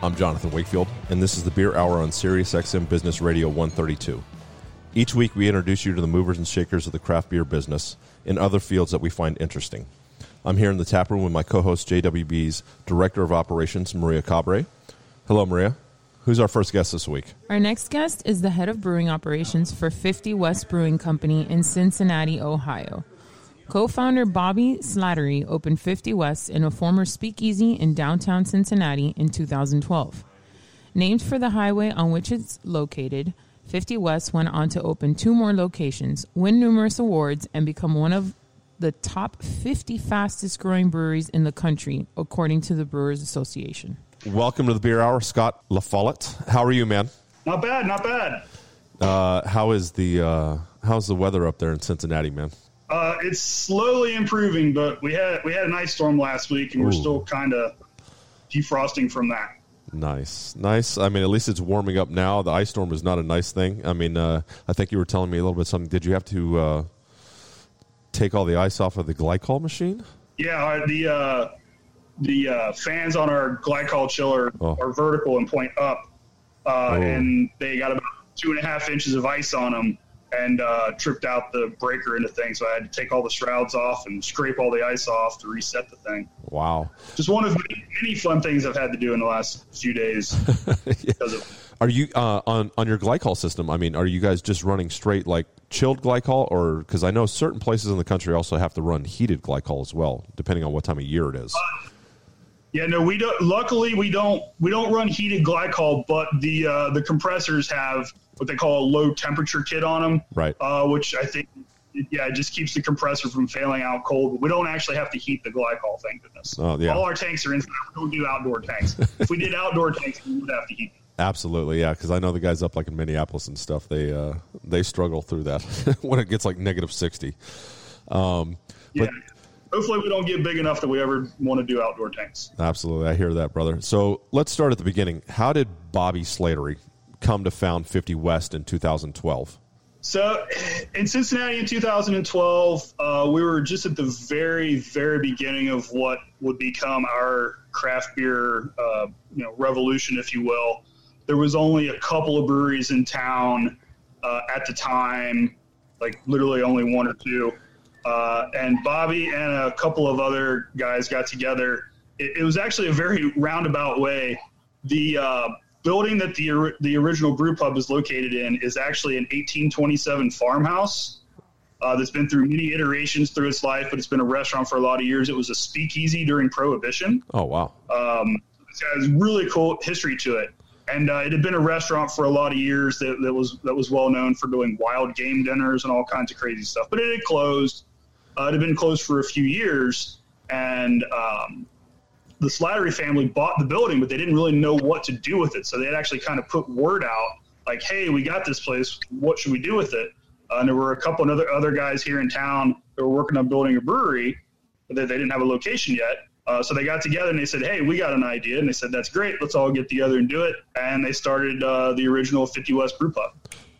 I'm Jonathan Wakefield, and this is the Beer Hour on SiriusXM Business Radio 132. Each week, we introduce you to the movers and shakers of the craft beer business in other fields that we find interesting. I'm here in the tap room with my co host, JWB's Director of Operations, Maria Cabre. Hello, Maria. Who's our first guest this week? Our next guest is the head of brewing operations for 50 West Brewing Company in Cincinnati, Ohio. Co founder Bobby Slattery opened 50 West in a former speakeasy in downtown Cincinnati in 2012. Named for the highway on which it's located, 50 West went on to open two more locations, win numerous awards, and become one of the top 50 fastest growing breweries in the country, according to the Brewers Association. Welcome to the Beer Hour, Scott LaFollette. How are you, man? Not bad, not bad. Uh, how is the uh, how's the weather up there in Cincinnati, man? Uh, it's slowly improving, but we had we had an ice storm last week, and we're still kind of defrosting from that. Nice, nice. I mean, at least it's warming up now. The ice storm is not a nice thing. I mean, uh, I think you were telling me a little bit something. Did you have to uh, take all the ice off of the glycol machine? Yeah, the uh, the uh, fans on our glycol chiller Oh. are vertical and point up, uh, Oh. and they got about two and a half inches of ice on them, and uh, tripped out the breaker into thing. So I had to take all the shrouds off and scrape all the ice off to reset the thing. Wow. Just one of many, many fun things I've had to do in the last few days because of Are you uh, on on your glycol system? I mean, are you guys just running straight like chilled glycol, or because I know certain places in the country also have to run heated glycol as well, depending on what time of year it is. Yeah, no, we don't. Luckily, we don't. We don't run heated glycol, but the uh, the compressors have what they call a low temperature kit on them, Right. Uh, which I think, yeah, it just keeps the compressor from failing out cold. But we don't actually have to heat the glycol. Thank goodness. Oh, yeah. All our tanks are inside. We don't do outdoor tanks. if we did outdoor tanks, we would have to heat. them. Absolutely, yeah. Because I know the guys up like in Minneapolis and stuff. They uh, they struggle through that when it gets like negative sixty. Um, Yeah. But- Hopefully, we don't get big enough that we ever want to do outdoor tanks. Absolutely, I hear that, brother. So let's start at the beginning. How did Bobby Slattery come to found Fifty West in 2012? So, in Cincinnati in 2012, uh, we were just at the very, very beginning of what would become our craft beer, uh, you know, revolution, if you will. There was only a couple of breweries in town uh, at the time, like literally only one or two. Uh, and Bobby and a couple of other guys got together. It, it was actually a very roundabout way. The uh, building that the the original brew pub is located in is actually an 1827 farmhouse uh, that's been through many iterations through its life, but it's been a restaurant for a lot of years. It was a speakeasy during Prohibition. Oh wow, Um, it's got really cool history to it, and uh, it had been a restaurant for a lot of years that, that was that was well known for doing wild game dinners and all kinds of crazy stuff. But it had closed. Uh, it had been closed for a few years, and um, the Slattery family bought the building, but they didn't really know what to do with it. So they had actually kind of put word out, like, "Hey, we got this place. What should we do with it?" Uh, and there were a couple of other other guys here in town that were working on building a brewery, but they, they didn't have a location yet. Uh, so they got together and they said, "Hey, we got an idea." And they said, "That's great. Let's all get together and do it." And they started uh, the original 50 West Brew Pub.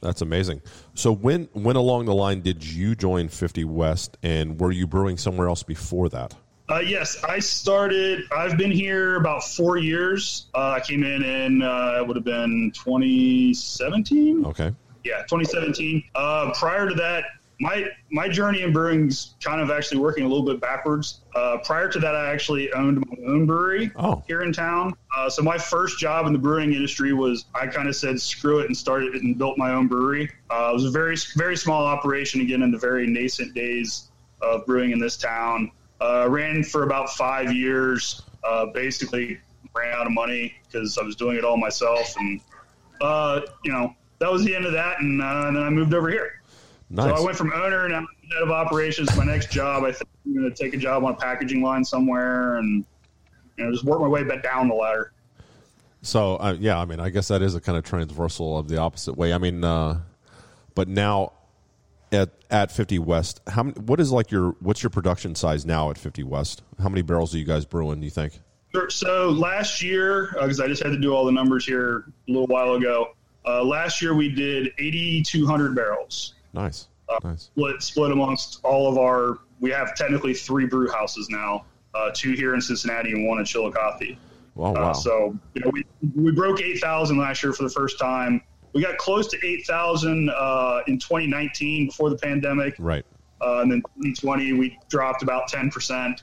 that's amazing. So when when along the line did you join Fifty West, and were you brewing somewhere else before that? Uh, yes, I started. I've been here about four years. Uh, I came in in uh, it would have been 2017. Okay, Yeah, 2017. Uh, prior to that, my my journey in brewing's kind of actually working a little bit backwards. Uh, prior to that, I actually owned my own brewery Oh. here in town. Uh, so my first job in the brewing industry was I kind of said screw it and started it and built my own brewery. Uh, it was a very very small operation again in the very nascent days of brewing in this town. Uh, ran for about five years. Uh, basically ran out of money because I was doing it all myself, and uh, you know that was the end of that. And, uh, and then I moved over here. nice. So I went from owner and head of operations. My next job, I think I'm going to take a job on a packaging line somewhere and you know just work my way back down the ladder. So uh, yeah, I mean, I guess that is a kind of transversal of the opposite way. I mean, uh, but now at at 50 West, how many, what is like your what's your production size now at 50 West? How many barrels are you guys brewing? Do you think? Sure. So last year, because uh, I just had to do all the numbers here a little while ago. Uh, last year we did 8,200 barrels. Nice. Uh, nice. Split split amongst all of our. We have technically three brew houses now. Uh, two here in Cincinnati and one in Chillicothe. Oh, wow. Uh, so you know, we we broke 8,000 last year for the first time. We got close to 8,000 uh, in 2019 before the pandemic. Right. Uh, and then 2020 we dropped about 10 percent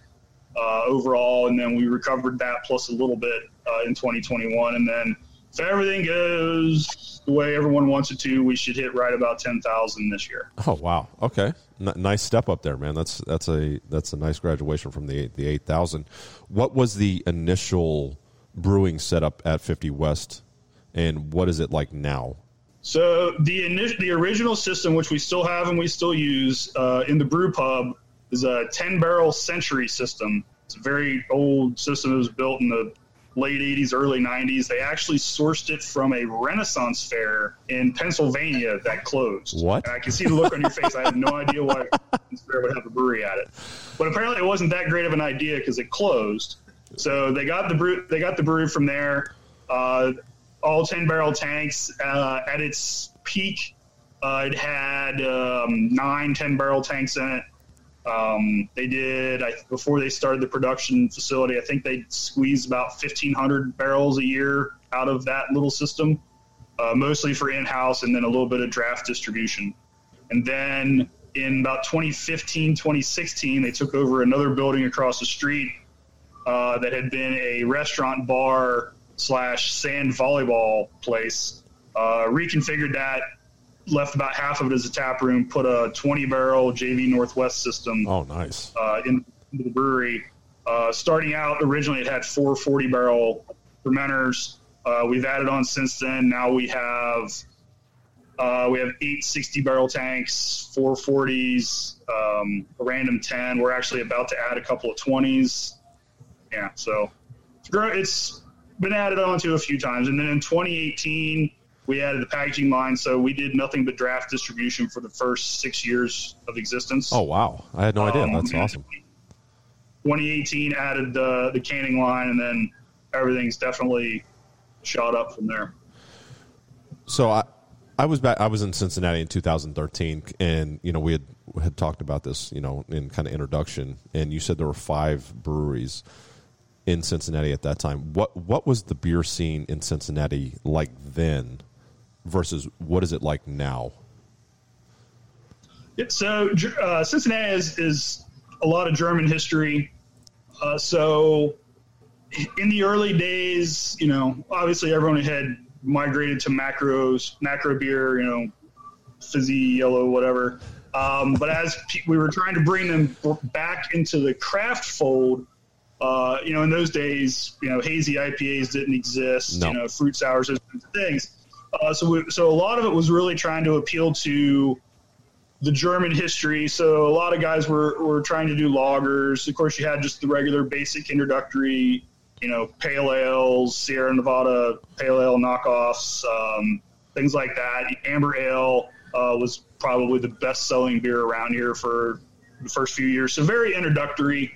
uh, overall, and then we recovered that plus a little bit uh, in 2021. And then if everything goes the way everyone wants it to, we should hit right about 10,000 this year. Oh wow, okay, N- nice step up there, man. That's that's a that's a nice graduation from the the 8,000. What was the initial brewing setup at 50 West, and what is it like now? So the initial, the original system, which we still have and we still use uh, in the brew pub, is a 10 barrel century system. It's a very old system. It was built in the late 80s, early 90s. They actually sourced it from a Renaissance fair in Pennsylvania that closed. What? And I can see the look on your face. I had no idea why a Renaissance fair would have a brewery at it. But apparently it wasn't that great of an idea because it closed. So they got the brew, they got the brewery from there. Uh, all 10 barrel tanks. Uh, at its peak, uh, it had um, nine 10 barrel tanks in it. Um, they did I, before they started the production facility. I think they squeezed about 1,500 barrels a year out of that little system, uh, mostly for in-house, and then a little bit of draft distribution. And then in about 2015, 2016, they took over another building across the street uh, that had been a restaurant bar slash sand volleyball place. Uh, reconfigured that, left about half of it as a tap room, put a 20 barrel JV Northwest system Oh, nice. uh, in, the brewery. Uh, starting out, originally it had four 40 barrel fermenters. Uh, we've added on since then. Now we have uh, we have eight 60 barrel tanks, four 40s, um, a random 10. We're actually about to add a couple of 20s. Yeah, so it's it's been added on to a few times. And then in 2018, we added the packaging line. So we did nothing but draft distribution for the first six years of existence. Oh wow, I had no idea. Um, That's awesome. 2018 added the the canning line, and then everything's definitely shot up from there. So I, I was back. I was in Cincinnati in 2013, and you know we had had talked about this, you know, in kind of introduction, and you said there were five breweries in Cincinnati at that time. What what was the beer scene in Cincinnati like then, versus what is it like now? Yeah, so uh, Cincinnati is, is a lot of German history. Uh, so in the early days, you know, obviously everyone had migrated to macros, macro beer, you know, fizzy yellow, whatever. Um, but as we were trying to bring them back into the craft fold, uh, you know, in those days, you know, hazy IPAs didn't exist, No. you know, fruit sours, those kinds of things. Uh, so, we, so a lot of it was really trying to appeal to the German history. So a lot of guys were, were trying to do lagers. Of course, you had just the regular basic introductory, you know, pale ales, Sierra Nevada pale ale knockoffs, um, things like that. Amber ale uh, was probably the best selling beer around here for the first few years. So very introductory.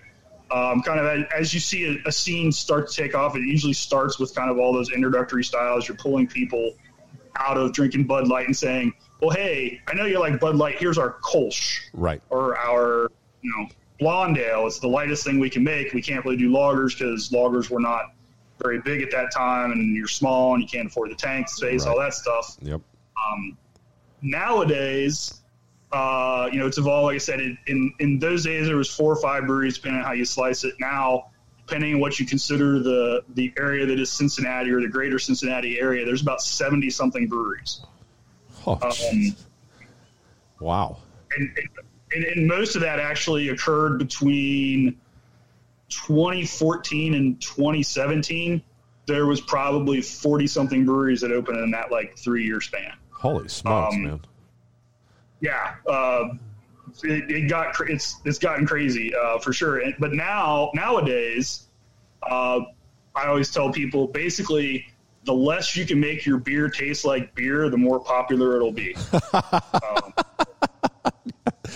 Um, kind of as, you see a, a scene start to take off, it usually starts with kind of all those introductory styles. You're pulling people out of drinking Bud Light and saying, "Well, hey, I know you like Bud Light. Here's our Kolsch Right. or our, you know, blonde ale. It's the lightest thing we can make. We can't really do lagers because lagers were not very big at that time, and you're small and you can't afford the tank space, all that stuff. Yep. Um, nowadays, uh, you know, it's evolved. Like I said, it, in in those days there was four or five breweries, depending on how you slice it. Now, depending on what you consider the the area that is Cincinnati or the greater Cincinnati area, there's about seventy something breweries. Oh, Um, wow. and, and, and most of that actually occurred between 2014 and 2017. There was probably 40 something breweries that opened in that like three year span. Holy smokes, um, man. Yeah, uh, it, it got it's it's gotten crazy uh, for sure. And, but now nowadays, uh, I always tell people basically the less you can make your beer taste like beer, the more popular it'll be. um,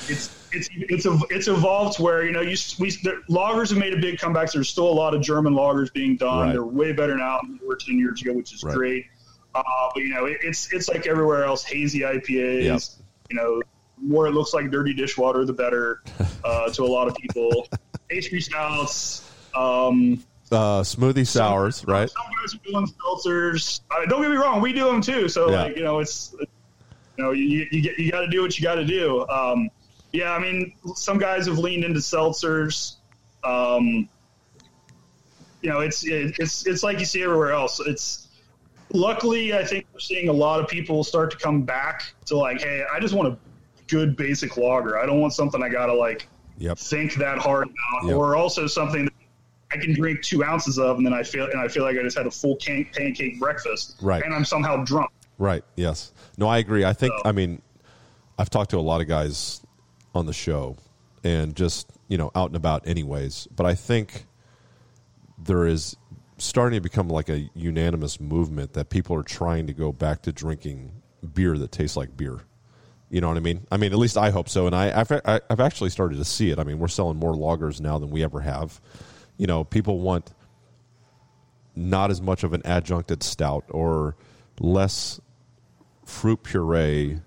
it's it's it's it's evolved where you know you we the, lagers have made a big comeback. There's still a lot of German lagers being done. Right. They're way better now than they were ten years ago, which is Right. great. Uh, but you know, it, it's it's like everywhere else, hazy IPAs. Yep. You know, more it looks like dirty dishwater, the better uh, to a lot of people. Pastry stouts. Um, Uh, smoothie sours, right? Some guys are doing seltzers. Uh, don't get me wrong, we do them too. So Yeah. like you know, it's you know you you, you got to do what you got to do. Um, yeah, I mean, some guys have leaned into seltzers. Um, you know, it's it, it's it's like you see everywhere else. It's luckily, I think we're seeing a lot of people start to come back to like, hey, I just want a good basic lager. I don't want something I gotta like Yep. think that hard about, Yep. or also something that I can drink two ounces of, and then I feel and I feel like I just had a full can- pancake breakfast, Right. And I'm somehow drunk. Right. Yes. No, I agree. I think. So- I mean, I've talked to a lot of guys on the show, and just you know, out and about, anyways. But I think there is starting to become like a unanimous movement that people are trying to go back to drinking beer that tastes like beer. You know what I mean? I mean, at least I hope so. And I, I've, I've actually started to see it. I mean, we're selling more lagers now than we ever have. You know, people want not as much of an adjuncted stout or less fruit puree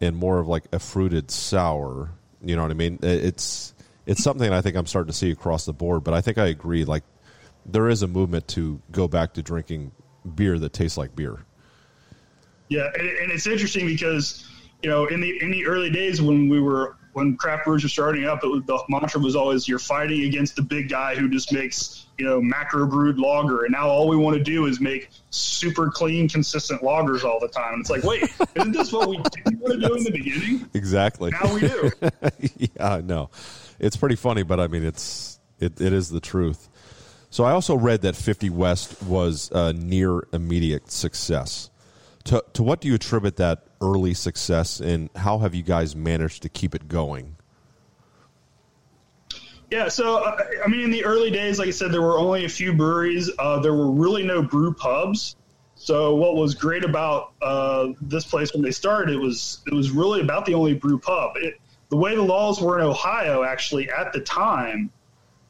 and more of like a fruited sour. You know what I mean? It's it's something I think I'm starting to see across the board. But I think I agree. Like there is a movement to go back to drinking beer that tastes like beer. Yeah, and, and it's interesting because you know in the in the early days when we were when craft brewers were starting up, it was, the mantra was always you're fighting against the big guy who just makes you know macro brewed lager, and now all we want to do is make super clean, consistent lagers all the time. And it's like, wait, isn't this what we didn't want to do in the beginning? Exactly. Now we do. yeah, no, it's pretty funny, but I mean, it's it, it is the truth. So I also read that 50 West was a near immediate success. To to what do you attribute that early success, and how have you guys managed to keep it going? Yeah, so uh, I mean, in the early days, like I said, there were only a few breweries. Uh, there were really no brew pubs. So what was great about uh, this place when they started, it was it was really about the only brew pub. It, the way the laws were in Ohio, actually, at the time,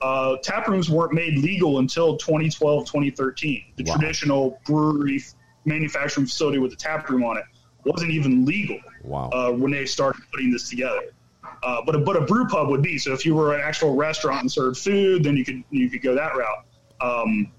uh, tap rooms weren't made legal until 2012, 2013. The Wow. traditional brewery manufacturing facility with a tap room on it wasn't even legal Wow. uh, when they started putting this together. Uh, but a, but a brew pub would be so if you were an actual restaurant and served food, then you could you could go that route. Um,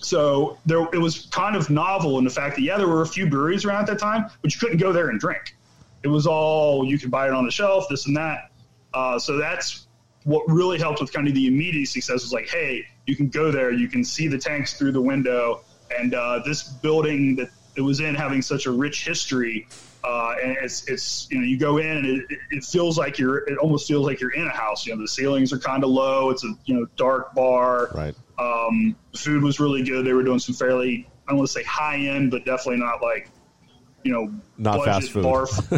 so there it was kind of novel in the fact that yeah, there were a few breweries around at that time, but you couldn't go there and drink. It was all you could buy it on the shelf, this and that. Uh, so that's what really helped with kind of the immediate success was like, hey, you can go there, you can see the tanks through the window, and uh, this building that it was in having such a rich history. Uh, and it's, it's you know you go in and it, it- feels like you're it almost feels like you're in a house you know the ceilings are kind of low it's a you know dark bar right. um, the food was really good they were doing some fairly I don't want to say high end but definitely not like you know Not fast food. bar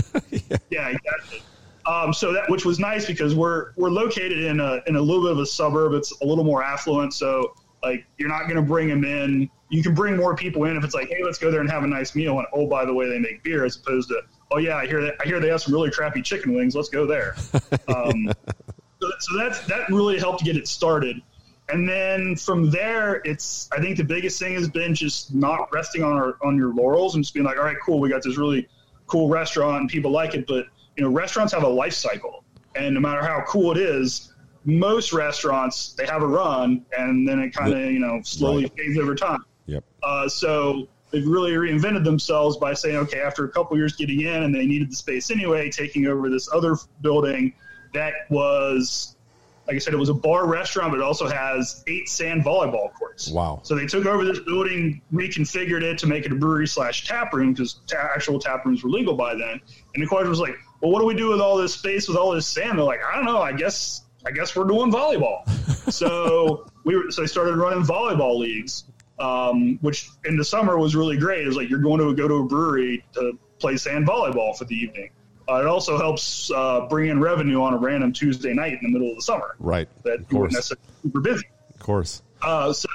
yeah, exactly. Um, so that which was nice because we're we're located in a in a little bit of a suburb. It's a little more affluent, so like you're not going to bring them in. You can bring more people in if it's like, hey, let's go there and have a nice meal. And oh, by the way, they make beer, as opposed to, oh yeah, I hear that I hear they have some really crappy chicken wings. Let's go there. Um, so, so that's that really helped get it started. And then from there, it's I think the biggest thing has been just not resting on our on your laurels and just being like, all right, cool, we got this really cool restaurant and people like it, but you know, restaurants have a life cycle, and no matter how cool it is, most restaurants they have a run and then it kind of you know slowly Right. fades over time. Yep. Uh, so they've really reinvented themselves by saying, okay, after a couple years getting in and they needed the space anyway, taking over this other building that was, like I said, it was a bar restaurant, but it also has eight sand volleyball courts. Wow. So they took over this building, reconfigured it to make it a brewery slash tap room because ta- actual tap rooms were legal by then. And the question was like, well, what do we do with all this space with all this sand? They're like, I don't know. I guess I guess we're doing volleyball. so we were, so they started running volleyball leagues, um, which in the summer was really great. It was like you're going to go to a brewery to play sand volleyball for the evening. Uh, it also helps uh, bring in revenue on a random Tuesday night in the middle of the summer Right. that Of you course. necessarily super busy. Of course. Uh, so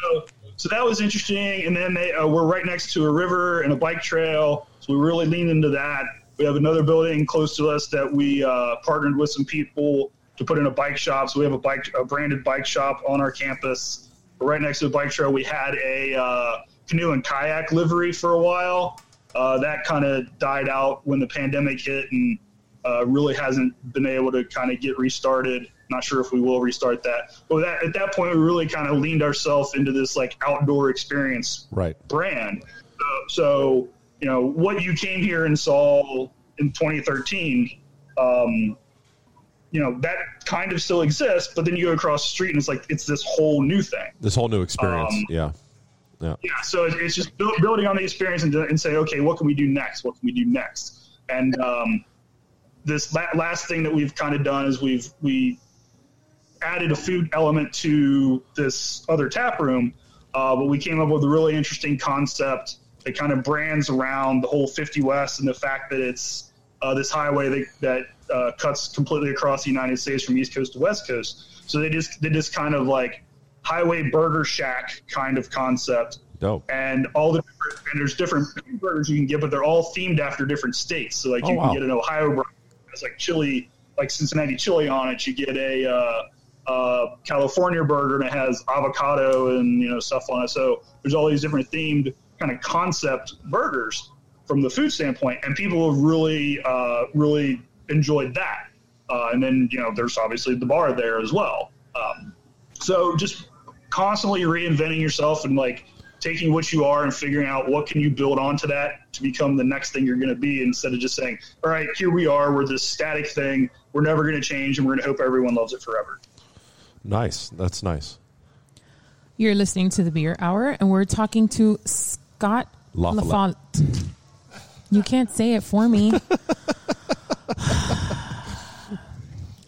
so that was interesting. And then they uh, we're right next to a river and a bike trail, so we really leaned into that. We have another building close to us that we uh, partnered with some people to put in a bike shop. So we have a bike, a branded bike shop on our campus. Right next to the bike trail, we had a uh, canoe and kayak livery for a while. Uh, that kind of died out when the pandemic hit and uh, really hasn't been able to kind of get restarted. Not sure if we will restart that. But that, at that point, we really kind of leaned ourselves into this like outdoor experience right. brand. so, you know, what you came here and saw in 2013, um, you know, that kind of still exists, but then you go across the street and it's like, it's this whole new thing. This whole new experience. Um, yeah. Yeah. Yeah. So it's just build, building on the experience and, and say, okay, what can we do next? What can we do next? And um, this la- last thing that we've kind of done is we've we added a food element to this other tap room, uh, but we came up with a really interesting concept that kind of brands around the whole 50 West and the fact that it's uh, this highway that, that uh, cuts completely across the United States from East Coast to West Coast. So they just they just kind of like highway burger shack kind of concept. Dope. And all the and there's different burgers you can get, but they're all themed after different states. So like Oh, you wow. can get an Ohio burger, it's like chili, like Cincinnati chili on it. You get a uh, uh, California burger and it has avocado and you know stuff on it. So there's all these different themed kind of concept burgers from the food standpoint, and people have really uh, really enjoyed that. Uh, and then you know there's obviously the bar there as well. Um, so just constantly reinventing yourself and like taking what you are and figuring out what can you build onto that to become the next thing you're going to be instead of just saying all right here we are we're this static thing we're never going to change and we're going to hope everyone loves it forever Nice. That's nice. You're listening to the Beer Hour, and we're talking to Scott LaFollette. LaFollette. You can't say it for me.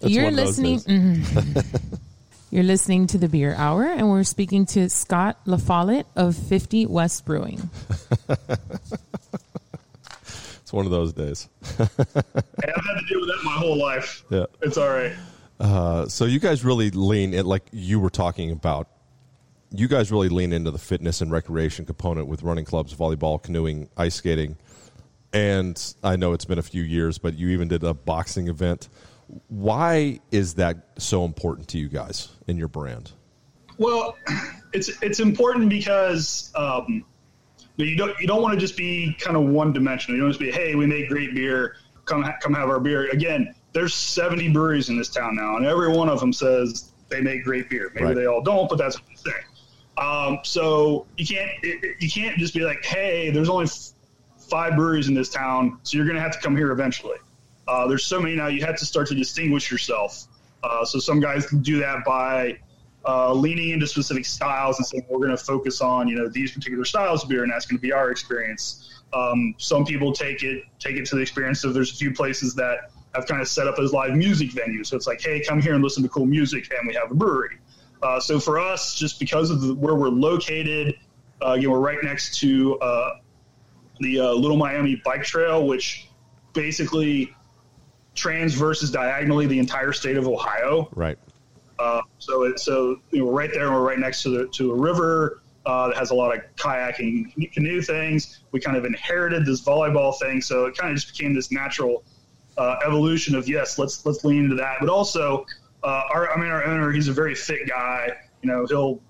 You're one of those listening. days. You're listening to the Beer Hour, and we're speaking to Scott LaFollette of 50 West Brewing. It's one of those days. and i've had to deal with that my whole life Yeah. it's all right Uh, so you guys really lean it like you were talking about. You guys really lean into the fitness and recreation component with running clubs, volleyball, canoeing, ice skating, and I know it's been a few years, but you even did a boxing event. Why is that so important to you guys in your brand? Well, it's it's important because um, you don't you don't want to just be kind of one dimensional. You don't just be, hey, we make great beer, come ha- come have our beer. Again, there's 70 breweries in this town now, and every one of them says they make great beer. Maybe Right. they all don't, but that's what they say. Um, so you can't it, you can't just be like, hey, there's only f- five breweries in this town, so you're going to have to come here eventually. Uh, there's so many now. You have to start to distinguish yourself. Uh, so some guys can do that by uh, leaning into specific styles and saying we're going to focus on you know these particular styles of beer, and that's going to be our experience. Um, some people take it take it to the experience of there's a few places that have kind of set up as live music venues. So it's like, hey, come here and listen to cool music, and we have a brewery. Uh, so for us, just because of the, where we're located, uh, again, we're right next to uh, the uh, Little Miami Bike Trail, which basically transverses diagonally the entire state of Ohio. Right. Uh, so it, so you know, we're right there, and we're right next to the to a river uh, that has a lot of kayaking, canoe things. We kind of inherited this volleyball thing, so it kind of just became this natural uh, evolution of yes, let's let's lean into that. But also, uh, our I mean, our owner, he's a very fit guy. You know, he'll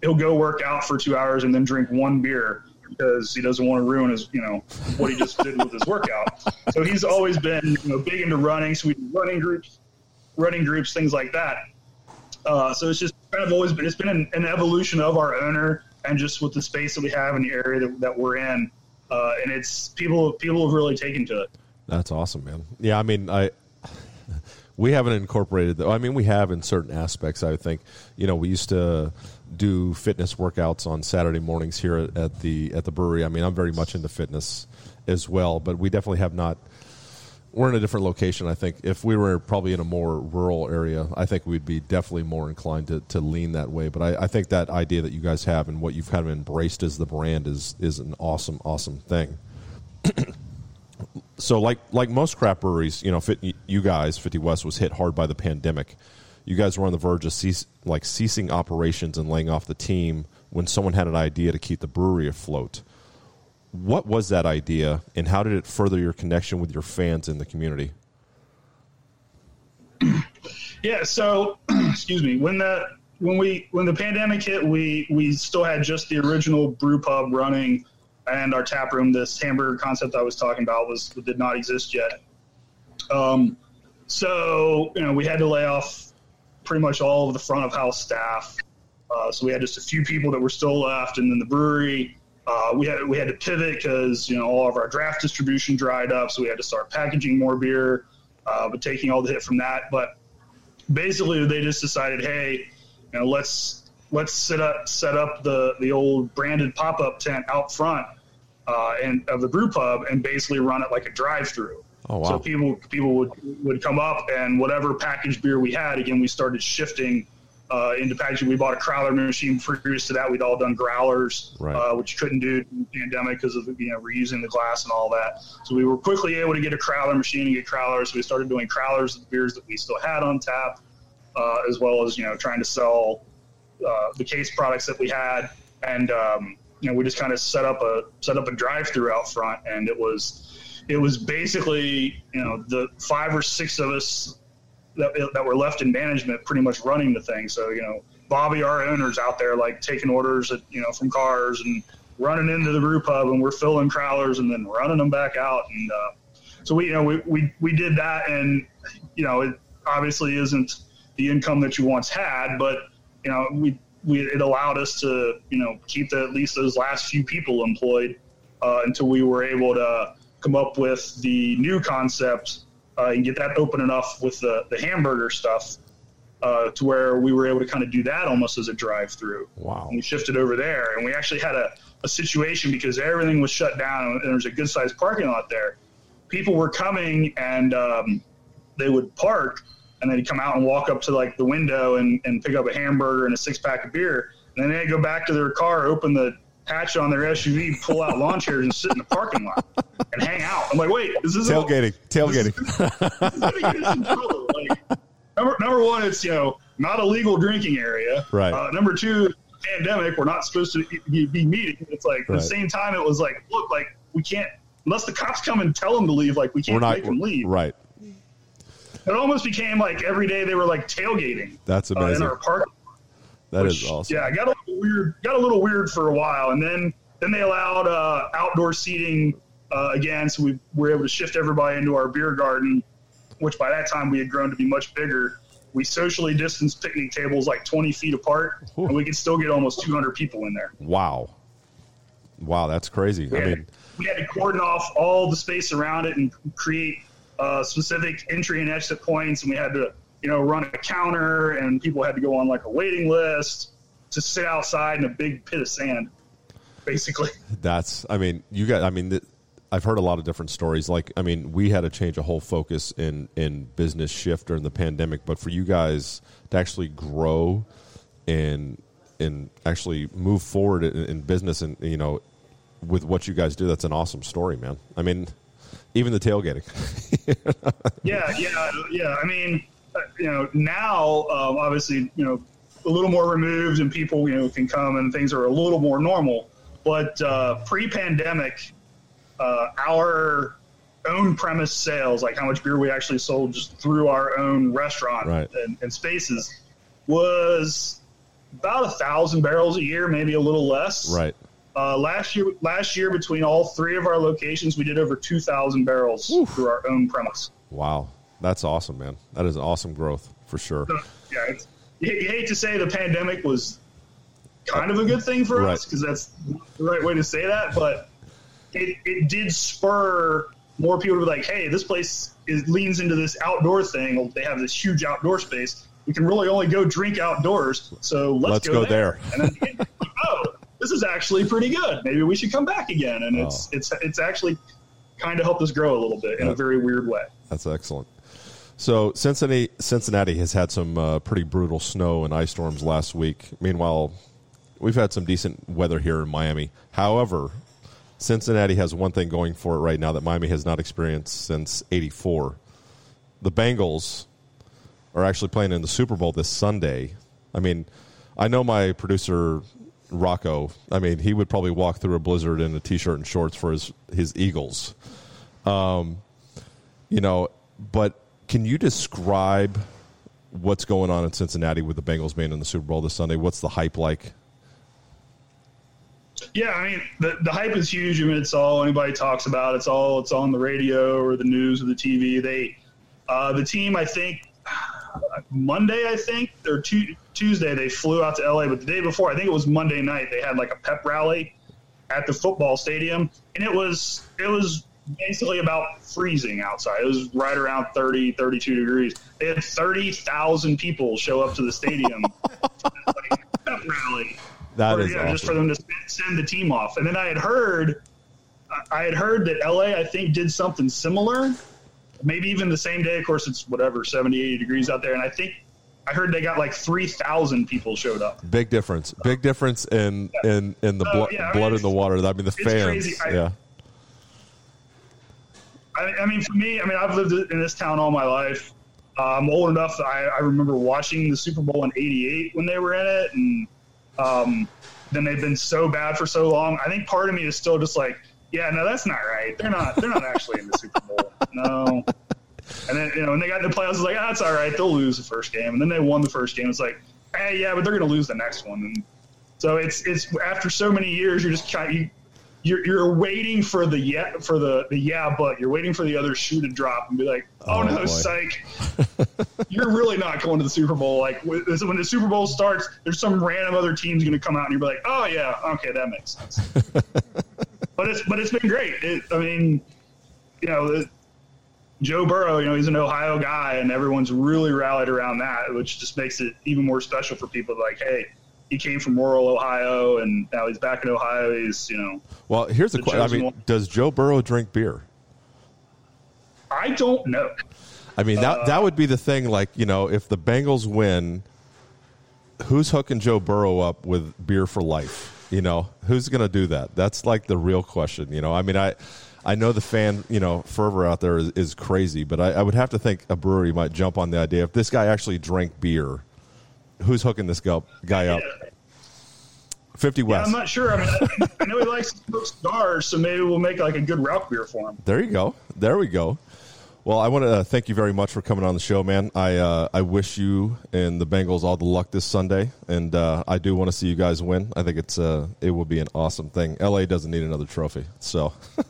he'll go work out for two hours and then drink one beer because he doesn't want to ruin his you know what he just did with his workout. So he's always been you know big into running. So we do running groups, running groups, things like that. Uh, so it's just kind of always been it's been an, an evolution of our owner and just with the space that we have in the area that, that we're in, uh, and it's people people have really taken to it. That's awesome, man. Yeah, I mean, I we haven't incorporated. The, I mean, we have in certain aspects. I think you know we used to do fitness workouts on Saturday mornings here at, at the at the brewery. I mean, I'm very much into fitness as well, but we definitely have not. We're in a different location. I think if we were probably in a more rural area, I think we'd be definitely more inclined to, to lean that way. But I, I think that idea that you guys have and what you've kind of embraced as the brand is is an awesome, awesome thing so like like most craft breweries, you know, you guys, Fifty West was hit hard by the pandemic. You guys were on the verge of cease, like ceasing operations and laying off the team when someone had an idea to keep the brewery afloat. What was that idea, and how did it further your connection with your fans in the community? Yeah, so excuse me. When the when we when the pandemic hit, we we still had just the original brew pub running, and our tap room. This hamburger concept I was talking about was did not exist yet. Um, so you know we had to lay off pretty much all of the front of house staff. Uh, so we had just a few people that were still left, and then the brewery. Uh, we had we had to pivot because you know all of our draft distribution dried up, so we had to start packaging more beer, uh, but taking all the hit from that. But basically, they just decided, hey, you know, let's let's set up set up the the old branded pop up tent out front uh, and of the brew pub, and basically run it like a drive through. Oh wow! So people people would would come up and whatever packaged beer we had, again, we started shifting uh, into packaging. We bought a crowler machine. Previous to that, we'd all done growlers, Right. uh, which couldn't do in the pandemic because of you know reusing the glass and all that. So we were quickly able to get a crowler machine and get crowlers. So we started doing crowlers of the beers that we still had on tap, uh, as well as you know trying to sell uh, the case products that we had. And um, you know we just kind of set up a set up a drive through out front, and it was it was basically you know the five or six of us that, that were left in management pretty much running the thing. So, you know, Bobby, our owner's out there like taking orders at, you know, from cars and running into the brew pub and we're filling crowlers and then running them back out. And, uh, so we, you know, we, we, we did that and, you know, it obviously isn't the income that you once had, but, you know, we, we, it allowed us to, you know, keep the, at least those last few people employed, uh, until we were able to come up with the new concept uh, and get that open enough with the, the hamburger stuff uh, to where we were able to kind of do that almost as a drive through. Wow. And we shifted over there, and we actually had a, a situation because everything was shut down, and there was a good sized parking lot there. People were coming, and um, they would park, and they'd come out and walk up to like the window and, and pick up a hamburger and a six pack of beer, and then they'd go back to their car, open the hatch on their SUV, pull out lawn chairs, and sit in the parking lot and hang out. I'm like, wait, is this Tailgating, tailgating. this is gonna get us in trouble. Like, number number one, it's you know not a legal drinking area. Right. Uh, number two, pandemic. We're not supposed to be be meeting. It's like at Right. the same time, it was like, look, like we can't unless the cops come and tell them to leave. Like we can't not make them leave. right. It almost became like every day they were like tailgating. That's uh, in amazing. our park. That is which, awesome. Yeah, got a little weird. Got a little weird for a while, and then then they allowed uh, outdoor seating uh, again, so we were able to shift everybody into our beer garden, which by that time we had grown to be much bigger. We socially distanced picnic tables like 20 feet apart, Ooh. and we could still get almost 200 people in there. Wow. Wow, that's crazy. We I mean, we had to cordon off all the space around it and create uh, specific entry and exit points, and we had to, you know, run a counter, and people had to go on like a waiting list to sit outside in a big pit of sand, basically. that's. I mean, you got. I mean, th- I've heard a lot of different stories. Like, I mean, we had to change a whole focus in in business shift during the pandemic, but for you guys to actually grow and and actually move forward in, in business and you know with what you guys do, that's an awesome story, man. I mean, even the tailgating. yeah, yeah, yeah. I mean, uh, you know, now um, obviously, you know, a little more removed and people, you know, can come and things are a little more normal. But uh, pre-pandemic, uh, our own premise sales, like how much beer we actually sold just through our own restaurant Right. and, and spaces, was about a thousand barrels a year, maybe a little less. right. Uh, last year, last year between all three of our locations, we did over two thousand barrels through our own premise. Wow. That's awesome, man. That is awesome growth for sure. So, yeah, it's, you, you hate to say the pandemic was kind of a good thing for Right. us because that's the right way to say that, but it, it did spur more people to be like, hey, this place is, leans into this outdoor thing. They have this huge outdoor space. We can really only go drink outdoors, so let's, Let's go there. And then, again, oh, this is actually pretty good. Maybe we should come back again. And it's Oh. it's it's actually kind of helped us grow a little bit in a very weird way. That's excellent. So Cincinnati, Cincinnati has had some uh, pretty brutal snow and ice storms last week. Meanwhile, we've had some decent weather here in Miami. However, Cincinnati has one thing going for it right now that Miami has not experienced since '84. The Bengals are actually playing in the Super Bowl this Sunday. I mean, I know my producer Rocco, I mean, he would probably walk through a blizzard in a t-shirt and shorts for his his Eagles. Um, you know, but can you describe what's going on in Cincinnati with the Bengals being in the Super Bowl this Sunday? What's the hype like? Yeah, I mean the, the hype is huge. I mean it's all anybody talks about. It's all it's on the radio or the news or the TV. They uh, the team I think Monday I think or tu- Tuesday they flew out to LA, but the day before I think it was Monday night they had like a pep rally at the football stadium, and it was it was basically about freezing outside. It was right around 30, 32 degrees. They had 30,000 people show up to the stadium like, pep rally. That or, is yeah, awesome. just for them to send the team off. And then I had heard, I had heard that LA, I think, did something similar. Maybe even the same day. Of course, it's whatever, 70, 80 degrees out there. And I think I heard they got like 3,000 people showed up. Big difference. Big difference in in in the Oh, blo- yeah, I mean, blood in the water. I mean, the fans. I- yeah. I, I mean, for me, I mean, I've lived in this town all my life. Uh, I'm old enough that I, I remember watching the Super Bowl in '88 when they were in it, and um, then they've been so bad for so long. I think part of me is still just like, yeah, no, that's not right. They're not. They're not actually in the Super Bowl. No. And then you know, when they got in the playoffs, it's like, ah, it's all right. They'll lose the first game, and then they won the first game. It's like, hey, yeah, but they're going to lose the next one. And so it's it's after so many years, you're just kind you, you're you're waiting for the yeah for the the yeah, but you're waiting for the other shoe to drop and be like, oh, Oh, no, boy. psych. you're really not going to the Super Bowl. Like when when the Super Bowl starts, there's some random other team's going to come out and you're like, oh yeah, okay, that makes sense. But it's but it's been great. It, I mean, you know. It, Joe Burrow, you know, he's an Ohio guy, and everyone's really rallied around that, which just makes it even more special for people. Like, hey, he came from rural Ohio, and now he's back in Ohio. He's, you know, Well, here's the question. I mean, one. does Joe Burrow drink beer? I don't know. I mean, that Uh, that would be the thing. Like, you know, if the Bengals win, who's hooking Joe Burrow up with beer for life? You know, who's going to do that? That's like the real question. You know, I mean, I I know the fan, you know, fervor out there is, is crazy, but I, I would have to think a brewery might jump on the idea if this guy actually drank beer. Who's hooking this guy, guy up? Fifty Yeah, West. I'm not sure. I mean, I, I know he likes to smoke cigars, so maybe we'll make like a good root beer for him. There you go. There we go. Well, I want to uh, thank you very much for coming on the show, man. I uh, I wish you and the Bengals all the luck this Sunday, and uh, I do want to see you guys win. I think it's uh, it will be an awesome thing. LA doesn't need another trophy, so.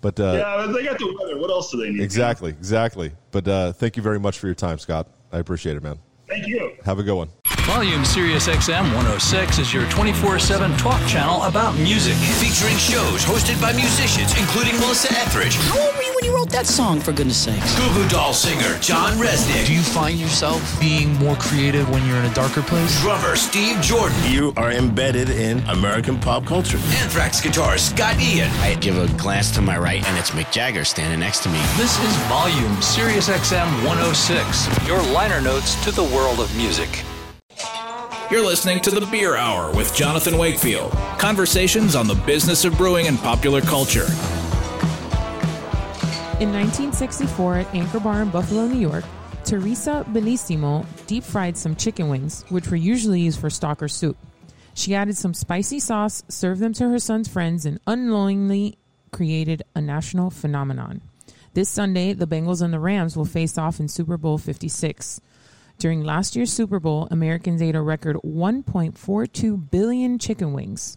but uh, Yeah, they got the weather. What else do they need? exactly, exactly. But uh, thank you very much for your time, Scott. I appreciate it, man. Thank you. Have a good one. Volume Sirius XM 106 is your 24 7 talk channel about music. Featuring shows hosted by musicians, including Melissa Etheridge, How old were you when you wrote that song, for goodness sakes? Goo Goo Doll singer John Rzeznik, Do you find yourself being more creative when you're in a darker place? drummer Steve Jordan, You are embedded in American pop culture. Anthrax guitarist Scott Ian, I give a glance to my right, and it's Mick Jagger standing next to me. This is Volume Sirius XM 106, your liner notes to the world of music. You're listening to The Beer Hour with Jonathan Wakefield. Conversations on the business of brewing and popular culture. In 1964, at Anchor Bar in Buffalo, New York, Teresa Bellissimo deep fried some chicken wings, which were usually used for stock or soup. She added some spicy sauce, served them to her son's friends, and unknowingly created a national phenomenon. This Sunday, the Bengals and the Rams will face off in Super Bowl 56. During last year's Super Bowl, Americans ate a record 1.42 billion chicken wings.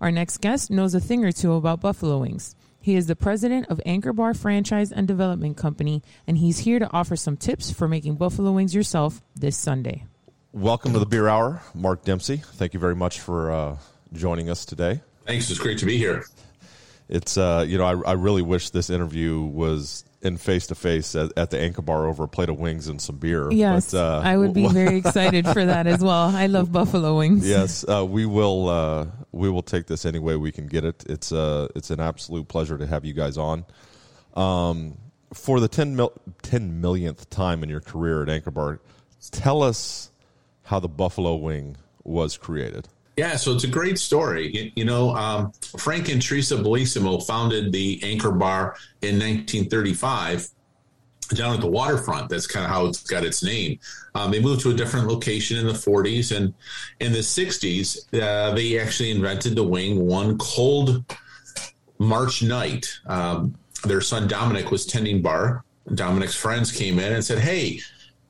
Our next guest knows a thing or two about buffalo wings. He is the president of Anchor Bar Franchise and Development Company, and he's here to offer some tips for making buffalo wings yourself this Sunday. Welcome to the Beer Hour, Mark Dempsey. Thank you very much for uh, joining us today. Thanks. It's great to be here. It's uh, you know, I, I really wish this interview was in face to face at the Anchor Bar over a plate of wings and some beer. Yes, But, uh, I would be very excited for that as well. I love buffalo wings. yes, uh, we will. Uh, we will take this any way we can get it. It's uh, it's an absolute pleasure to have you guys on. Um, for the 10, mil- 10 millionth time in your career at Anchor Bar, tell us how the buffalo wing was created. Yeah, so it's a great story. You, know, um, Frank and Teresa Bellissimo founded the Anchor Bar in 1935. down at the waterfront. That's kind of how it's got its name. Um, they moved to a different location in the 40s, and in the 60s, uh, they actually invented the wing one cold March night. Um, their son Dominic was tending bar. Dominic's friends came in and said, "Hey,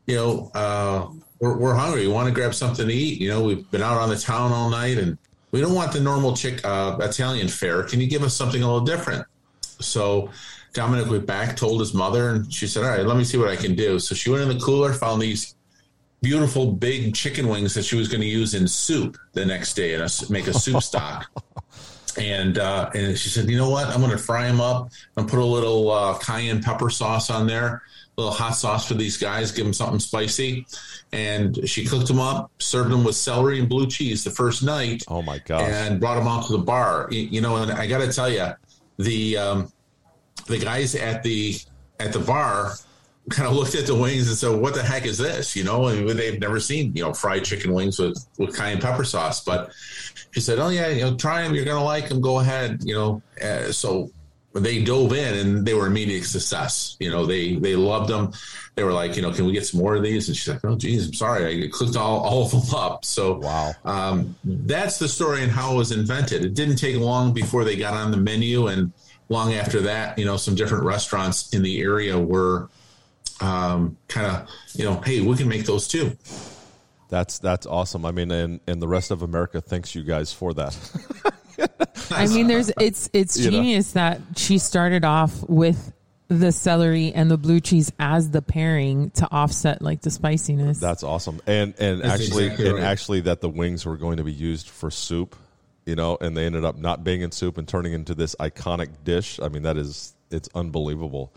you know, uh, we're, we're hungry. We want to grab something to eat? You know, we've been out on the town all night, and we don't want the normal chick uh, Italian fare. Can you give us something a little different?" So Dominic went back, told his mother, and she said, "All right, let me see what I can do." So she went in the cooler, found these beautiful big chicken wings that she was going to use in soup the next day and make a soup stock. And uh, and she said, "You know what? I'm going to fry them up and put a little uh, cayenne pepper sauce on there." A little hot sauce for these guys, give them something spicy. And she cooked them up, served them with celery and blue cheese the first night. Oh my god! And brought them out to the bar. You, you know, and I got to tell you, the um, the guys at the at the bar kind of looked at the wings and said, "What the heck is this?" You know, and they've never seen you know fried chicken wings with with cayenne pepper sauce. But she said, "Oh yeah, you know, try them. You're gonna like them. Go ahead." You know, uh, so they dove in and they were immediate success. You know, they they loved them. They were like, you know, can we get some more of these? And she's like, oh, geez, I'm sorry, I clicked all, all of them up. So wow, um, that's the story and how it was invented. It didn't take long before they got on the menu, and long after that, you know, some different restaurants in the area were um, kind of, you know, hey, we can make those too. That's that's awesome. I mean, and and the rest of America thanks you guys for that. I mean, there's it's it's You know? genius that she started off with the celery and the blue cheese as the pairing to offset like the spiciness. That's awesome. And and That's actually exactly and right. actually that the wings were going to be used for soup, you know, and they ended up not being in soup and turning into this iconic dish. I mean, that is it's unbelievable.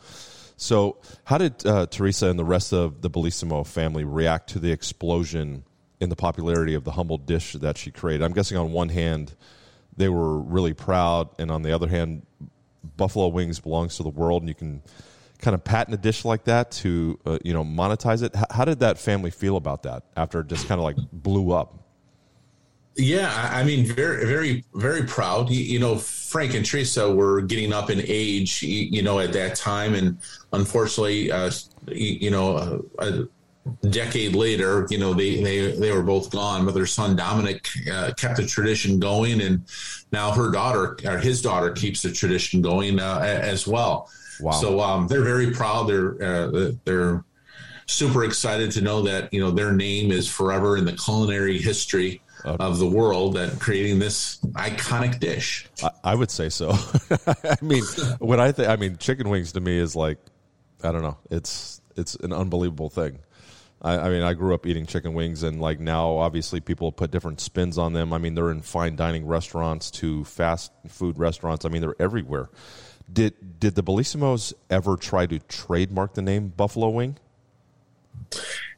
So, how did uh, Teresa and the rest of the Bellissimo family react to the explosion in the popularity of the humble dish that she created? I'm guessing on one hand they were really proud, and on the other hand, buffalo wings belongs to the world, and you can kind of patent a dish like that to uh, you know monetize it. H- how did that family feel about that after it just kind of like blew up? Yeah, I mean, very, very, very proud. You, know, Frank and Teresa were getting up in age, you, know, at that time, and unfortunately, uh, you, know, a, a decade later, you know, they they they were both gone. But their son Dominic uh, kept the tradition going, and now her daughter or his daughter keeps the tradition going uh, as well. Wow. So um, they're very proud. They're uh, they're super excited to know that you know their name is forever in the culinary history of the world that creating this iconic dish. I, I would say so. I mean, when I think, I mean, chicken wings to me is like, I don't know, it's it's an unbelievable thing. I, I mean, I grew up eating chicken wings, and like now, obviously, people put different spins on them. I mean, they're in fine dining restaurants to fast food restaurants. I mean, they're everywhere. Did did the Bellissimos ever try to trademark the name Buffalo Wing?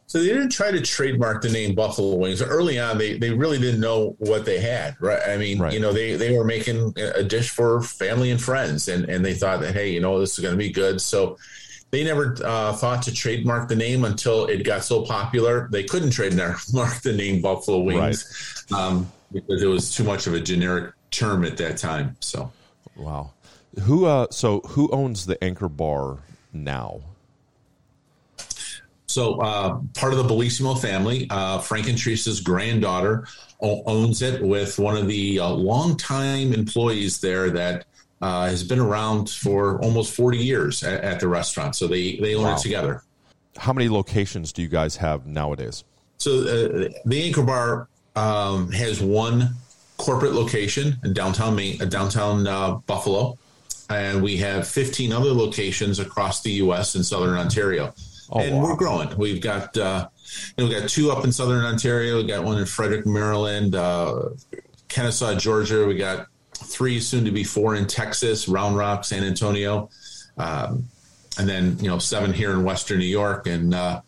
So they didn't try to trademark the name Buffalo Wings. Early on, they, they really didn't know what they had, right? I mean, Right. you know, they, they were making a dish for family and friends, and, and they thought that, hey, you know, this is going to be good. So they never uh, thought to trademark the name until it got so popular. They couldn't trademark the name Buffalo Wings um, because it was too much of a generic term at that time. So. Wow. Who uh so who owns the Anchor Bar now? So, uh, part of the Bellissimo family, uh, Frank and Teresa's granddaughter owns it with one of the uh, longtime employees there that uh, has been around for almost 40 years at, at the restaurant. So, they, they own Wow. it together. How many locations do you guys have nowadays? So, uh, the Anchor Bar um, has one corporate location in downtown, Main, uh, downtown uh, Buffalo. And we have 15 other locations across the U.S. and Southern Ontario. Oh, and wow. we're growing. We've got uh, you know, we got two up in Southern Ontario. We got one in Frederick, Maryland, uh, Kennesaw, Georgia. We got three, soon to be four in Texas, Round Rock, San Antonio, um, and then you know seven here in Western New York. And uh,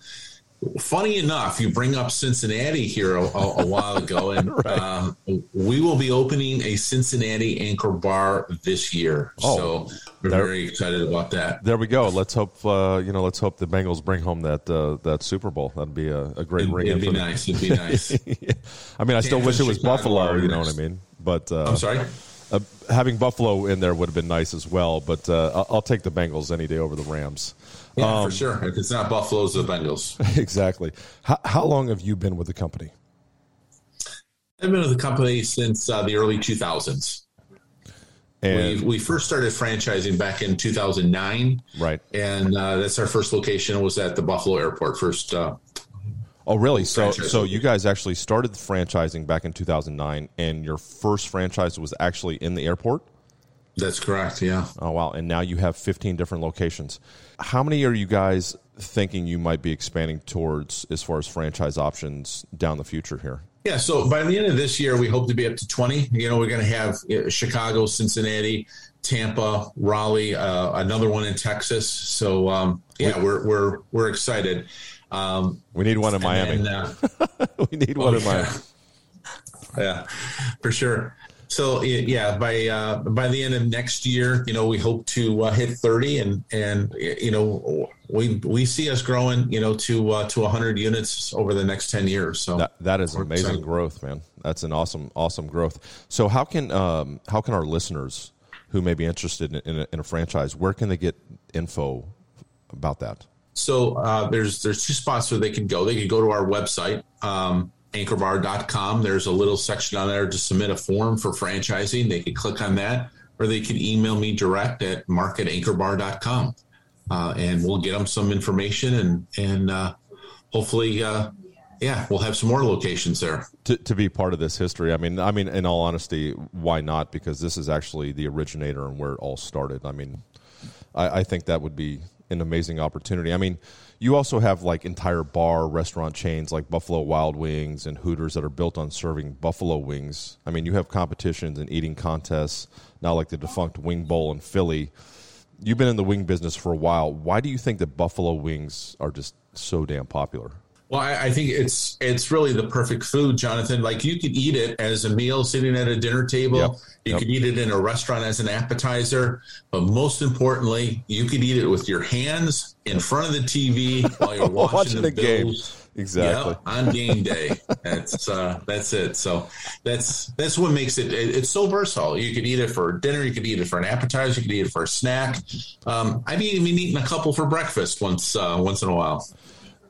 funny enough, you bring up Cincinnati here a, a, while ago, and uh, we will be opening a Cincinnati Anchor Bar this year. Oh, so we're there- very excited about that. There we go. Let's hope uh, you know. Let's hope the Bengals bring home that uh, that Super Bowl. That'd be a, a great It'd- ring. it'd be nice. It'd be nice. I mean, I still wish it was Chicago Buffalo. You know what I mean? But uh, I'm sorry. Uh, having Buffalo in there would have been nice as well, but uh, I'll, take the Bengals any day over the Rams. Yeah, um, for sure. If it's not Buffalo's, the Bengals. exactly. How, how, long have you been with the company? I've been with the company since uh, the early 2000s. And we, we first started franchising back in 2009. Right. And uh, that's our first location was at the Buffalo airport. First. Oh, really? So, so you guys actually started franchising back in 2009 and your first franchise was actually in the airport? That's correct. Yeah. Oh, wow. And now you have 15 different locations. How many are you guys thinking you might be expanding towards as far as franchise options down the future here? Yeah, so by the end of this year, we hope to be up to 20. You know, we're going to have Chicago, Cincinnati, Tampa, Raleigh, uh, another one in Texas. So um, yeah, we're we're we're excited. Um, we need one in Miami. Then, uh, we need one oh, in Miami. Yeah. yeah, for sure. So yeah, by uh, by the end of next year, you know, we hope to uh, hit 30, and and you know, we we see us growing, you know, to uh, to 100 units over the next 10 years. So that, that is amazing excited. growth, man. That's an awesome awesome growth. So how can um, how can our listeners who may be interested in, in, a, in a franchise, where can they get info about that? So uh, there's there's two spots where they can go. They can go to our website. Um, anchorbar.com. There's a little section on there to submit a form for franchising. They can click on that, or they can email me direct at mark at anchorbar.com. Uh, and we'll get them some information and, and uh, hopefully, uh, yeah, we'll have some more locations there. To, to be part of this history, I mean, I mean, in all honesty, why not? Because this is actually the originator and where it all started. I mean, I, I think that would be an amazing opportunity. I mean, you also have like entire bar restaurant chains like Buffalo Wild Wings and Hooters that are built on serving buffalo wings. I mean, you have competitions and eating contests now, like the defunct Wing Bowl in Philly. You've been in the wing business for a while. Why do you think that buffalo wings are just so damn popular? Well, I, I, think it's it's really the perfect food, Jonathan. Like you could eat it as a meal sitting at a dinner table. Yep. You yep. could eat it in a restaurant as an appetizer, but most importantly, you could eat it with your hands in front of the TV while you're watching, watching the, the game. Exactly yep, on game day. that's uh, that's it. So that's that's what makes it, it, It's so versatile. You could eat it for dinner. You could eat it for an appetizer. You could eat it for a snack. Um, I've even eating a couple for breakfast once uh, once in a while.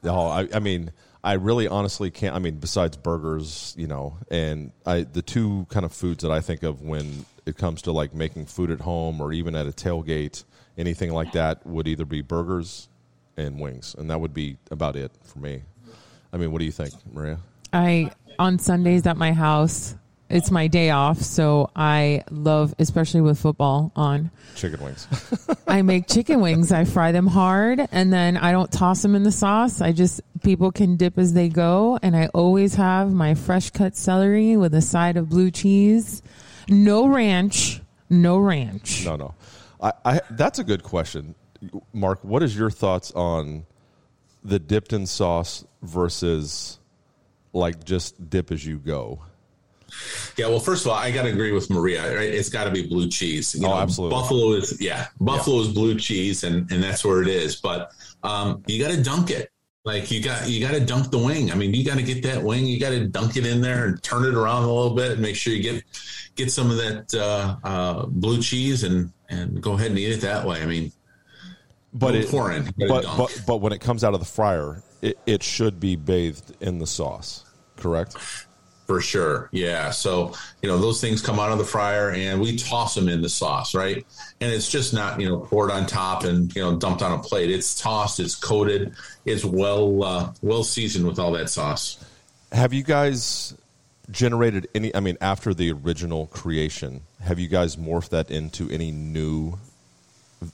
No, I, I mean, I really honestly can't. I mean, besides burgers, you know, and I the two kind of foods that I think of when it comes to like making food at home or even at a tailgate, anything like that would either be burgers and wings, and that would be about it for me. I mean, what do you think, Maria? I on Sundays at my house, it's my day off, so I love, especially with football on. Chicken wings. I make chicken wings. I fry them hard, and then I don't toss them in the sauce. I just people can dip as they go, and I always have my fresh cut celery with a side of blue cheese. No ranch. No ranch. No, no. I, I that's a good question, Mark. What is your thoughts on the dipped in sauce versus like just dip as you go? Yeah, well, first of all, I got to agree with Maria. Right? It's got to be blue cheese. You oh, know, absolutely. Buffalo is yeah, Buffalo yeah. is blue cheese, and and that's where it is. But um, you got to dunk it. Like you got you got to dunk the wing. I mean, you got to get that wing. You got to dunk it in there and turn it around a little bit and make sure you get get some of that uh, uh, blue cheese and and go ahead and eat it that way. I mean, but it, but, but but when it comes out of the fryer, it, it should be bathed in the sauce. Correct. For sure. Yeah. So, you know, those things come out of the fryer and we toss them in the sauce, right? And it's just not, you know, poured on top and, you know, dumped on a plate. It's tossed, it's coated, it's well uh, well seasoned with all that sauce. Have you guys generated any I mean after the original creation, have you guys morphed that into any new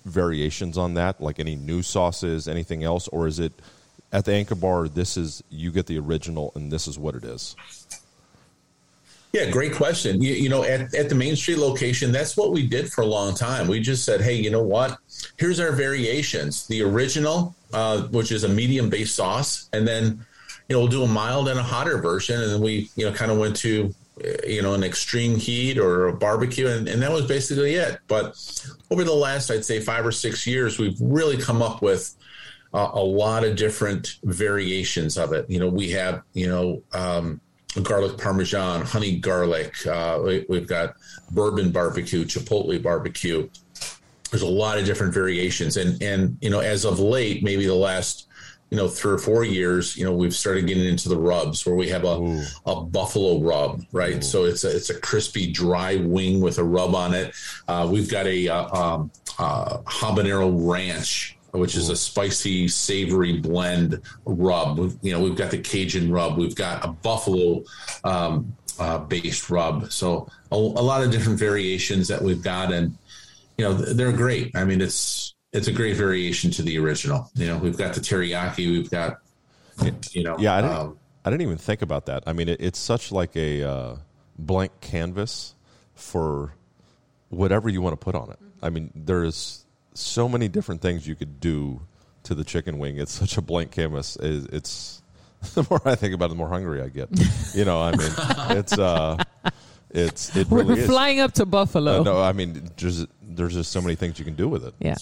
variations on that, like any new sauces, anything else or is it at the Anchor Bar this is you get the original and this is what it is? Yeah, great question. You, you, know, at, at the Main Street location, that's what we did for a long time. We just said, hey, you know what? Here's our variations. The original, uh, which is a medium base sauce, and then you know we'll do a mild and a hotter version, and then we you know kind of went to uh, you know an extreme heat or a barbecue, and, and that was basically it. But over the last, I'd say five or six years, we've really come up with uh, a lot of different variations of it. You know, we have you know. Um, garlic parmesan, honey garlic. Uh, we, we've got bourbon barbecue, chipotle barbecue. There's a lot of different variations, and and you know, as of late, maybe the last you know three or four years, you know, we've started getting into the rubs where we have a Ooh. a buffalo rub, right? Ooh. So it's a it's a crispy dry wing with a rub on it. Uh, we've got a uh, um, uh, habanero ranch which is a spicy, savory blend rub. You know, we've got the Cajun rub. We've got a buffalo um, uh, based rub. So a, a, lot of different variations that we've got, and you know, they're great. I mean, it's it's a great variation to the original. You know, we've got the teriyaki. We've got, you know, yeah. I didn't, um, I didn't even think about that. I mean, it, it's such like a uh, blank canvas for whatever you want to put on it. I mean, there's so many different things you could do to the chicken wing. It's such a blank canvas. It's the more I think about it, the more hungry I get. You know, I mean, it's uh, it's it really We're is. flying up to Buffalo. Uh, no, I mean, there's there's just so many things you can do with it. Yeah.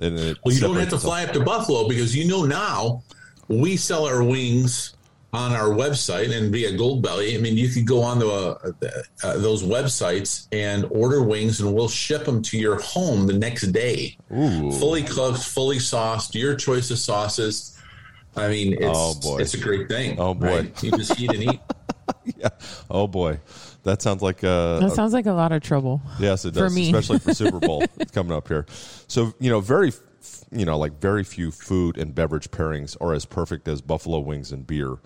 And it Well, you don't have to itself. fly up to Buffalo because you know now we sell our wings on our website and via Goldbelly. I mean, you could go on the, uh, uh, those websites and order wings, and we'll ship them to your home the next day, Ooh. fully cooked, fully sauced, your choice of sauces. I mean, it's Oh, boy. it's a great thing. Oh, boy. right? you just eat and eat. yeah. Oh boy, that sounds like uh, That sounds like a lot of trouble. Yes, it does. For me. especially for Super Bowl coming up here. So you know, very, f- you know, like very few food and beverage pairings are as perfect as buffalo wings and beer.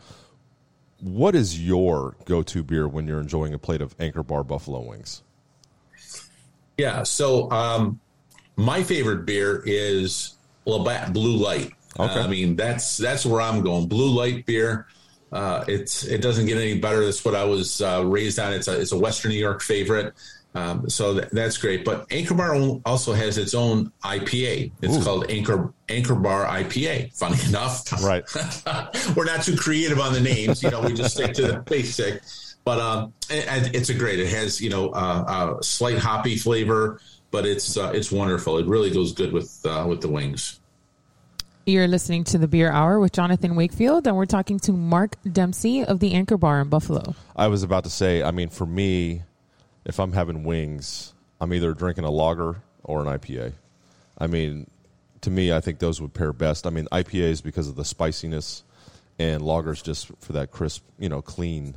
What is your go-to beer when you're enjoying a plate of Anchor Bar buffalo wings? Yeah. So um, my favorite beer is Labatt Blue Light. Okay. Uh, I mean, that's that's where I'm going. Blue Light beer. Uh, it's it doesn't get any better. That's what I was uh, raised on. It's a it's a Western New York favorite. Um, so that, that's great. But Anchor Bar also has its own IPA. It's Ooh. called Anchor Anchor Bar IPA. Funny enough, Right. we're not too creative on the names. You know, we just stick to the basic. But um, and it's a great. It has you know uh, a slight hoppy flavor, but it's uh, it's wonderful. It really goes good with uh, with the wings. You're listening to the Beer Hour with Jonathan Wakefield, and we're talking to Mark Dempsey of the Anchor Bar in Buffalo. I was about to say, I mean, for me, if I'm having wings, I'm either drinking a lager or an IPA. I mean, to me, I think those would pair best. I mean, IPAs because of the spiciness, and lagers just for that crisp, you know, clean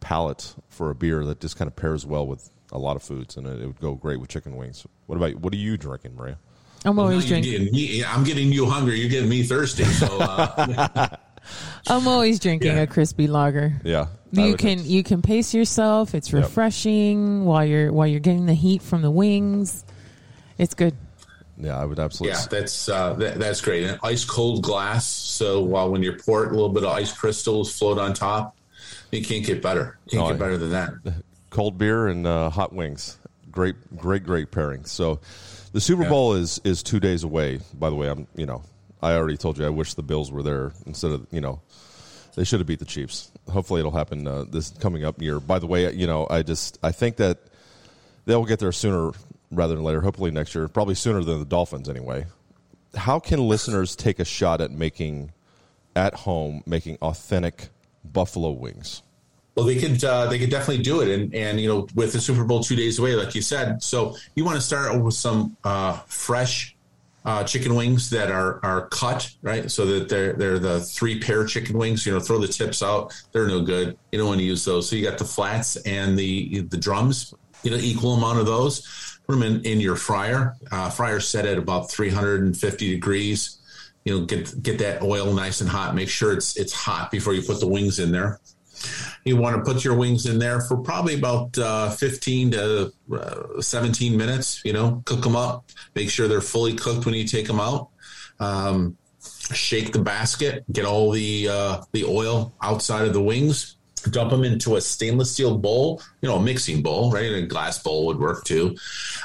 palate for a beer that just kind of pairs well with a lot of foods, and it, it would go great with chicken wings. What about what are you drinking, Maria? I'm always Now you're drinking. getting me- I'm getting you hungry. You're getting me thirsty. So uh, I'm always drinking Yeah. a crispy lager. Yeah, I You can you can pace yourself. It's Yep. refreshing while you're while you're getting the heat from the wings. It's good. Yeah, I would absolutely. yeah, that's uh, that, that's great. An ice cold glass. So while when you pour it, a little bit of ice crystals float on top. You can't get better. Can't No, get better than that. cold beer and uh, hot wings. Great, great, great pairing. So, the Super Bowl is is two days away. By the way, I'm you know I already told you I wish the Bills were there instead of you know they should have beat the Chiefs. Hopefully, it'll happen uh, this coming up year. By the way, you know I just I think that they'll get there sooner rather than later. Hopefully next year, probably sooner than the Dolphins anyway. How can listeners take a shot at making at home making authentic buffalo wings? Well, they could uh, they could definitely do it, and and you know with the Super Bowl two days away, like you said, so you want to start with some uh, fresh uh, chicken wings that are are cut right, so that they're they're the three pair chicken wings. You know, throw the tips out; they're no good. You don't want to use those. So you got the flats and the the drums. You know, equal amount of those. Put them in, in your fryer. Uh, fryer set at about 350 degrees. You know, get get that oil nice and hot. Make sure it's it's hot before you put the wings in there. You want to put your wings in there for probably about uh, 15 to uh, 17 minutes. You know, cook them up. Make sure they're fully cooked when you take them out. Um, shake the basket. Get all the uh, the oil outside of the wings. Dump them into a stainless steel bowl. You know, a mixing bowl, right? A glass bowl would work too.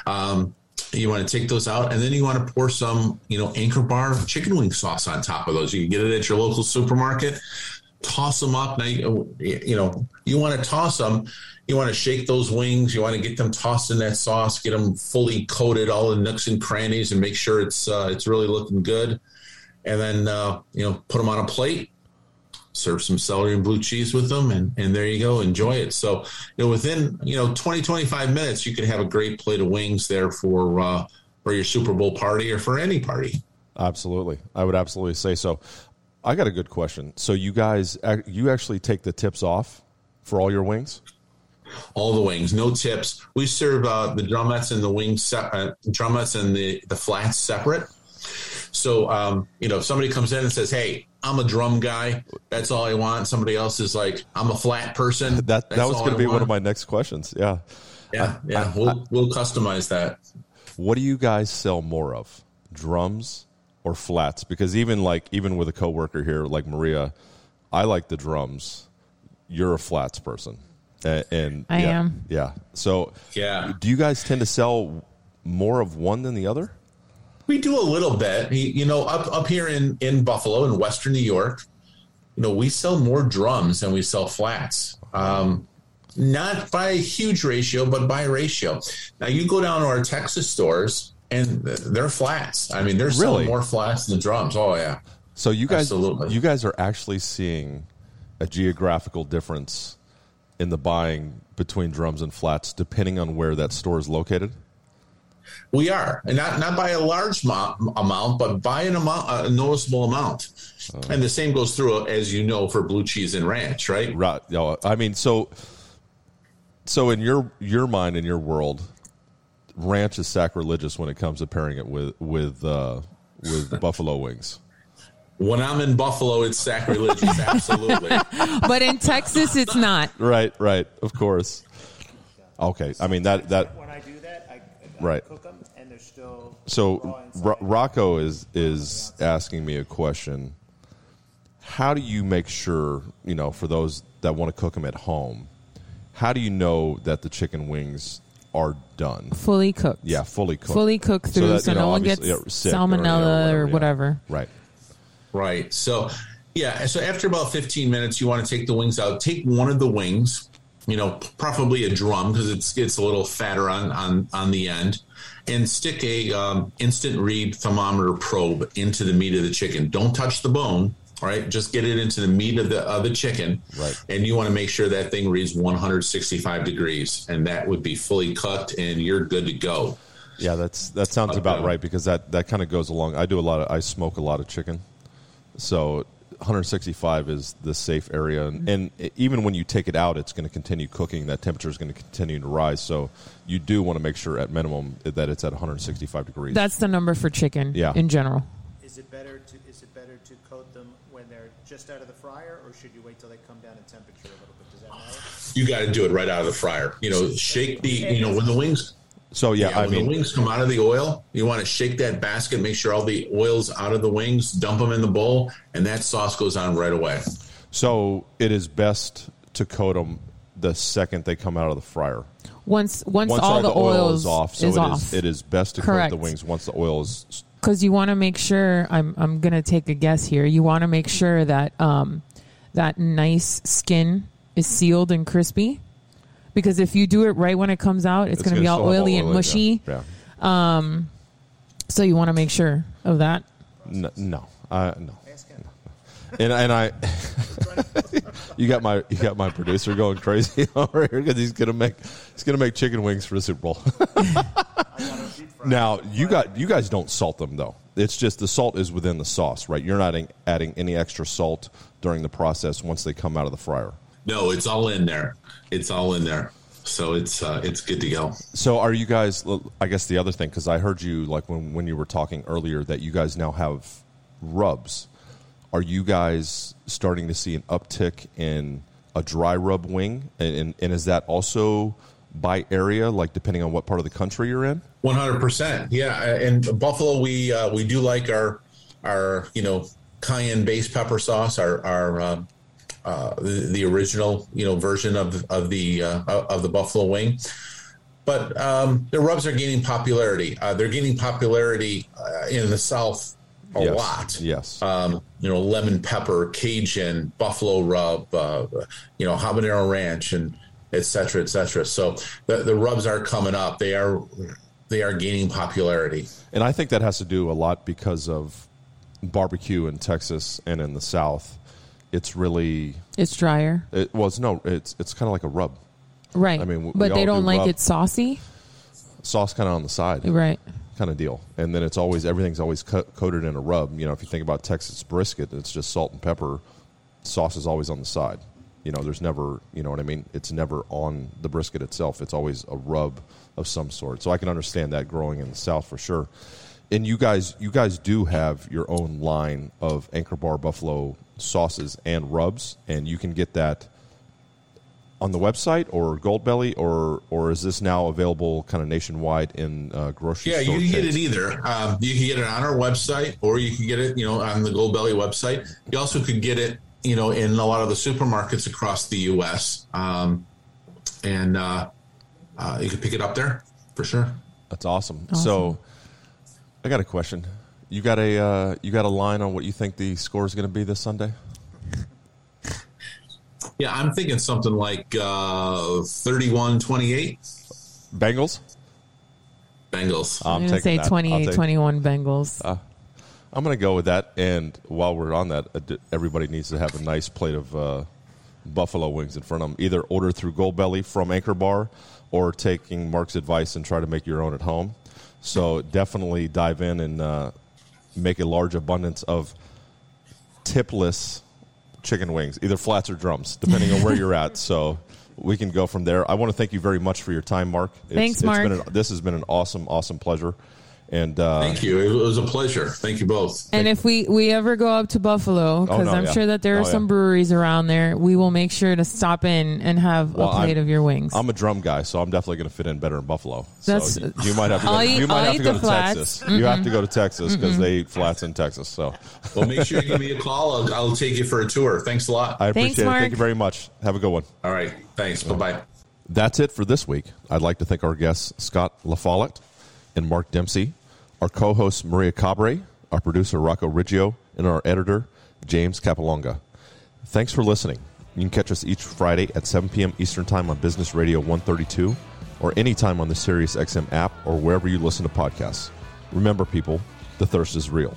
Um, you want to take those out, and then you want to pour some, you know, Anchor Bar chicken wing sauce on top of those. You can get it at your local supermarket toss them up. Now, you, you know, you want to toss them. You want to shake those wings. You want to get them tossed in that sauce, get them fully coated, all the nooks and crannies, and make sure it's uh, it's really looking good. And then uh, you know, put them on a plate. serve some celery and blue cheese with them, and, and there you go, enjoy it. So, you know, within you know 20, 25 minutes, you could have a great plate of wings there for uh, for your Super Bowl party or for any party. Absolutely, I would absolutely say so. I got a good question. So you guys, you actually take the tips off for all your wings? All the wings, no tips. We serve uh, the drumettes and the wings, se- uh, drumettes and the the flats separate. So, um, you know, if somebody comes in and says, "Hey, I'm a drum guy. That's all I want." Somebody else is like, "I'm a flat person." That that was going to be want. one of my next questions. Yeah, yeah, yeah. I, we'll we'll customize that. What do you guys sell more of, drums or flats? Because even like even with a coworker here, like Maria, I like the drums. You're a flats person. And, and I yeah, am. Yeah. So, yeah. Do you guys tend to sell more of one than the other? We do a little bit. You know, up up here in in Buffalo in Western New York, you know, we sell more drums than we sell flats. Um, not by a huge ratio, but by ratio. Now you go down to our Texas stores and they're flats. I mean, they're really? more flats than drums. Oh yeah. So you guys, Absolutely. you guys are actually seeing a geographical difference in the buying between drums and flats, depending on where that store is located. We are, and not not by a large amount, but by an amount, a noticeable amount. Uh, and the same goes through, as you know, for blue cheese and ranch, right? Right. I mean, so so in your your mind, in your world, ranch is sacrilegious when it comes to pairing it with with uh, with buffalo wings. When I'm in Buffalo, it's sacrilegious, absolutely. but in Texas, it's not. Right, right, of course. Okay, I mean that that. When I do that, I, I right. cook them, and they're still. So Ro- Rocco is is asking me a question. How do you make sure you know for those that want to cook them at home? How do you know that the chicken wings are done? Fully cooked. Yeah, fully cooked. Fully cooked through, so, that, so know, no one gets yeah, salmonella or, or whatever. Or whatever. Yeah. Right. Right. So, yeah. So after about 15 minutes, you want to take the wings out. Take one of the wings, you know, probably a drum because it's it's a little fatter on on on the end, and stick a um, instant read thermometer probe into the meat of the chicken. Don't touch the bone right? Just get it into the meat of the of the chicken, right? And you want to make sure that thing reads 165 degrees, and that would be fully cooked, and you're good to go. Yeah, that's that sounds about right because that that kind of goes along. I do a lot of I smoke a lot of chicken, so 165 is the safe area, and, and even when you take it out, it's going to continue cooking. That temperature is going to continue to rise, so you do want to make sure at minimum that it's at 165 degrees. That's the number for chicken. Yeah. in general. Is it better to is it better to coat them when they're just out of the fryer, or should you wait till they come down in temperature a little bit? Does that matter? You got to do it right out of the fryer. You know, shake the you know when the wings. So yeah, yeah I when mean, the wings come out of the oil, you want to shake that basket, make sure all the oil's out of the wings, dump them in the bowl, and that sauce goes on right away. So it is best to coat them the second they come out of the fryer. Once once, once all, all, the, oil is off, so is it off. Is, it is best to Correct. coat the wings once the oil is because you want to make sure I'm I'm gonna take a guess here. You want to make sure that um, that nice skin is sealed and crispy. Because if you do it right when it comes out, it's, it's going to be all oily and mushy. Yeah. yeah. Um, so you want to make sure of that. No, no, uh, no. And and I, you got my you got my producer going crazy over here because he's gonna make he's gonna make chicken wings for the Super Bowl. Now you got you guys don't salt them though. It's just the salt is within the sauce, right? You're not adding any extra salt during the process once they come out of the fryer. No, it's all in there. It's all in there. So it's uh, it's good to go. So are you guys? I guess the other thing because I heard you like when when you were talking earlier that you guys now have rubs. Are you guys starting to see an uptick in a dry rub wing, and, and, and is that also by area, like depending on what part of the country you're in? One hundred percent, yeah. In Buffalo, we uh, we do like our our you know cayenne based pepper sauce, our our uh, uh, the, the, original you know version of of the uh, of the buffalo wing. But um, the rubs are gaining popularity. Uh, they're gaining popularity uh, in the South a yes. lot. Yes. Um, you know, lemon pepper, Cajun, buffalo rub, uh, you know, habanero ranch, and et cetera, et cetera. So the, the rubs are coming up. They are they are gaining popularity. And I think that has to do a lot because of barbecue in Texas and in the South. it's really It's drier. it was no, it's it's kind of like a rub. Right. I mean, we- but we they don't do like rub. it saucy. Sauce kind of on the side, Right. Kind of deal. And then it's always everything's always co- coated in a rub. You know, if you think about Texas brisket, it's just salt and pepper. Sauce is always on the side. You know, there's never, you know what I mean? It's never on the brisket itself. It's always a rub of some sort. So I can understand that growing in the South for sure. And you guys, you guys do have your own line of Anchor Bar Buffalo sauces and rubs, and you can get that on the website or Goldbelly, or or is this now available kind of nationwide in uh, grocery Yeah, store you can get it either. Um, you can get it on our website, or you can get it, you know, on the Goldbelly website. You also could get it, you know, in a lot of the supermarkets across the U.S. Um, and uh, uh, you can pick it up there for sure. That's awesome. So, I got a question. You got a uh, you got a line on what you think the score is going to be this Sunday? Yeah, I'm thinking something like uh, 31-28 Bengals. Bengals. I'm I'm going to say taking that. I'll 28 take- 21 Bengals. Uh, I'm going to go with that. And while we're on that, uh, everybody needs to have a nice plate of uh, buffalo wings in front of them. Either order through Goldbelly from Anchor Bar, or taking Mark's advice and try to make your own at home. So definitely dive in and uh, make a large abundance of tipless chicken wings, either flats or drums, depending on where you're at. So we can go from there. I want to thank you very much for your time, Mark. It's, Thanks, Mark. Been an, this has been an awesome, awesome pleasure. And uh, Thank you. It was a pleasure. Thank you both. And if we, we ever go up to Buffalo, because no, I'm yeah. sure that there are Oh, some yeah. breweries around there, we will make sure to stop in and have Well, a plate I'm- of your wings. I'm a drum guy, so I'm definitely going to fit in better in Buffalo. So That's- you, you might have to go, I'll you might I'll have to go the to flats. Texas. You have to go to Texas because Mm-mm. they eat flats in Texas. So Well, make sure you give me a call. I'll, I'll take you for a tour. Thanks a lot. I appreciate it. Mark. Thank you very much. Have a good one. All right. Thanks. Bye bye. That's it for this week. I'd like to thank our guests, Scott LaFollette and Mark Dempsey, our co host, Maria Cabre, our producer, Rocco Riggio, and our editor, James Capalonga. Thanks for listening. You can catch us each Friday at 7 p.m. Eastern Time on Business Radio 132 or anytime on the SiriusXM app or wherever you listen to podcasts. Remember, people, the thirst is real.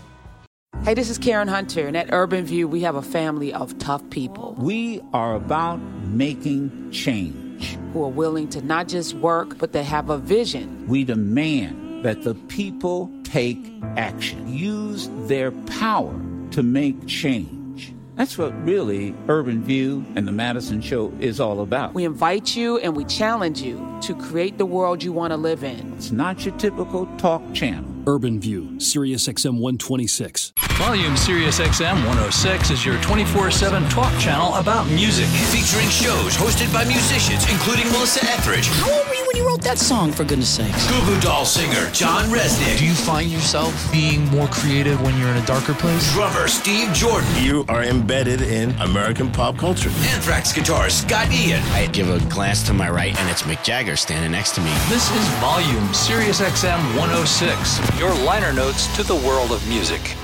Hey, this is Karen Hunter, and at Urban View, we have a family of tough people. We are about making change. Who are willing to not just work, but they have a vision. We demand that the people take action, use their power to make change. That's what really Urban View and the Madison Show is all about. We invite you and we challenge you to create the world you want to live in. It's not your typical talk channel. Urban View, Sirius XM 126. Volume Sirius XM 106 is your 24 7 talk channel about music. Featuring shows hosted by musicians, including Melissa Etheridge, How old were you when you wrote that song, for goodness sakes? Goo Goo Doll singer John Rzeznik, Do you find yourself being more creative when you're in a darker place? drummer Steve Jordan, You are embedded in American pop culture. Anthrax guitarist Scott Ian, I give a glance to my right, and it's Mick Jagger standing next to me. This is Volume Sirius XM 106, your liner notes to the world of music.